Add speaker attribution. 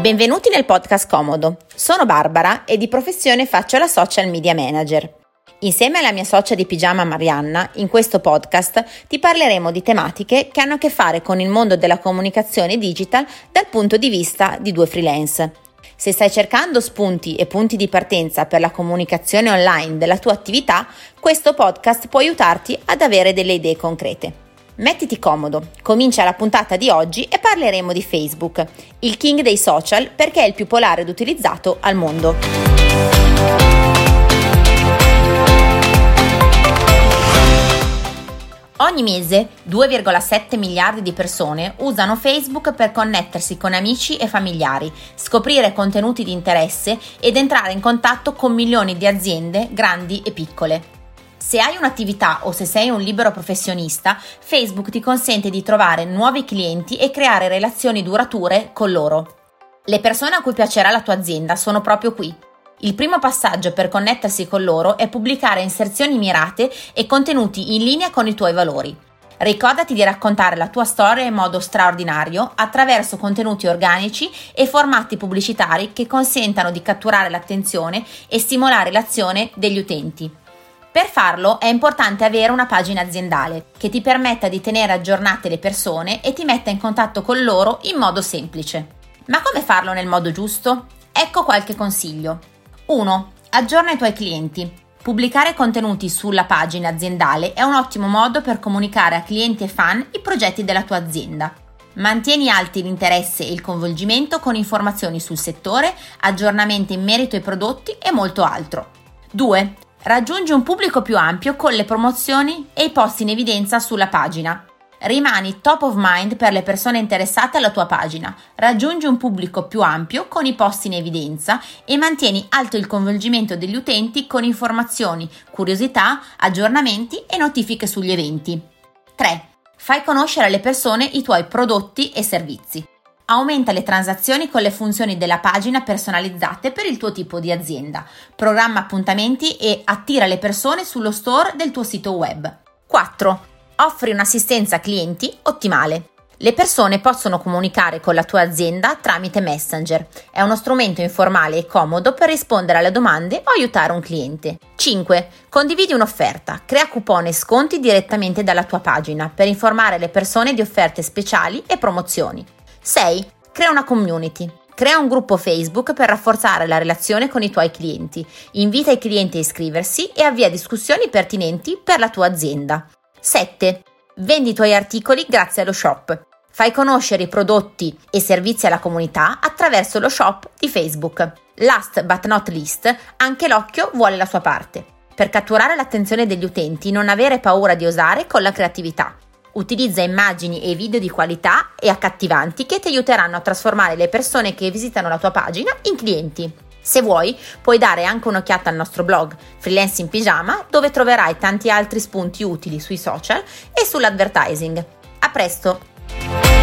Speaker 1: Benvenuti nel podcast Comodo. Sono Barbara e di professione faccio la social media manager. Insieme alla mia socia di pigiama Marianna, in questo podcast ti parleremo di tematiche che hanno a che fare con il mondo della comunicazione digital dal punto di vista di due freelance. Se stai cercando spunti e punti di partenza per la comunicazione online della tua attività, questo podcast può aiutarti ad avere delle idee concrete. Mettiti comodo, comincia la puntata di oggi e parleremo di Facebook, il king dei social perché è il più polare ed utilizzato al mondo. Ogni mese 2,7 miliardi di persone usano Facebook per connettersi con amici e familiari, scoprire contenuti di interesse ed entrare in contatto con milioni di aziende grandi e piccole. Se hai un'attività o se sei un libero professionista, Facebook ti consente di trovare nuovi clienti e creare relazioni durature con loro. Le persone a cui piacerà la tua azienda sono proprio qui. Il primo passaggio per connettersi con loro è pubblicare inserzioni mirate e contenuti in linea con i tuoi valori. Ricordati di raccontare la tua storia in modo straordinario attraverso contenuti organici e formati pubblicitari che consentano di catturare l'attenzione e stimolare l'azione degli utenti. Per farlo è importante avere una pagina aziendale che ti permetta di tenere aggiornate le persone e ti metta in contatto con loro in modo semplice. Ma come farlo nel modo giusto? Ecco qualche consiglio. 1. Aggiorna i tuoi clienti. Pubblicare contenuti sulla pagina aziendale è un ottimo modo per comunicare a clienti e fan i progetti della tua azienda. Mantieni alti l'interesse e il coinvolgimento con informazioni sul settore, aggiornamenti in merito ai prodotti e molto altro. 2. Raggiungi un pubblico più ampio con le promozioni e i posti in evidenza sulla pagina. Rimani top of mind per le persone interessate alla tua pagina, raggiungi un pubblico più ampio con i posti in evidenza e mantieni alto il coinvolgimento degli utenti con informazioni, curiosità, aggiornamenti e notifiche sugli eventi. 3. Fai conoscere alle persone i tuoi prodotti e servizi. Aumenta le transazioni con le funzioni della pagina personalizzate per il tuo tipo di azienda. Programma appuntamenti e attira le persone sullo store del tuo sito web. 4. Offri un'assistenza clienti ottimale. Le persone possono comunicare con la tua azienda tramite Messenger. È uno strumento informale e comodo per rispondere alle domande o aiutare un cliente. 5. Condividi un'offerta. Crea coupon e sconti direttamente dalla tua pagina per informare le persone di offerte speciali e promozioni. 6. Crea una community. Crea un gruppo Facebook per rafforzare la relazione con i tuoi clienti. Invita i clienti a iscriversi e avvia discussioni pertinenti per la tua azienda. 7. Vendi i tuoi articoli grazie allo shop. Fai conoscere i prodotti e servizi alla comunità attraverso lo shop di Facebook. Last but not least, anche l'occhio vuole la sua parte. Per catturare l'attenzione degli utenti non avere paura di osare con la creatività. Utilizza immagini e video di qualità e accattivanti che ti aiuteranno a trasformare le persone che visitano la tua pagina in clienti. Se vuoi, puoi dare anche un'occhiata al nostro blog Freelance in Pigiama, dove troverai tanti altri spunti utili sui social e sull'advertising. A presto!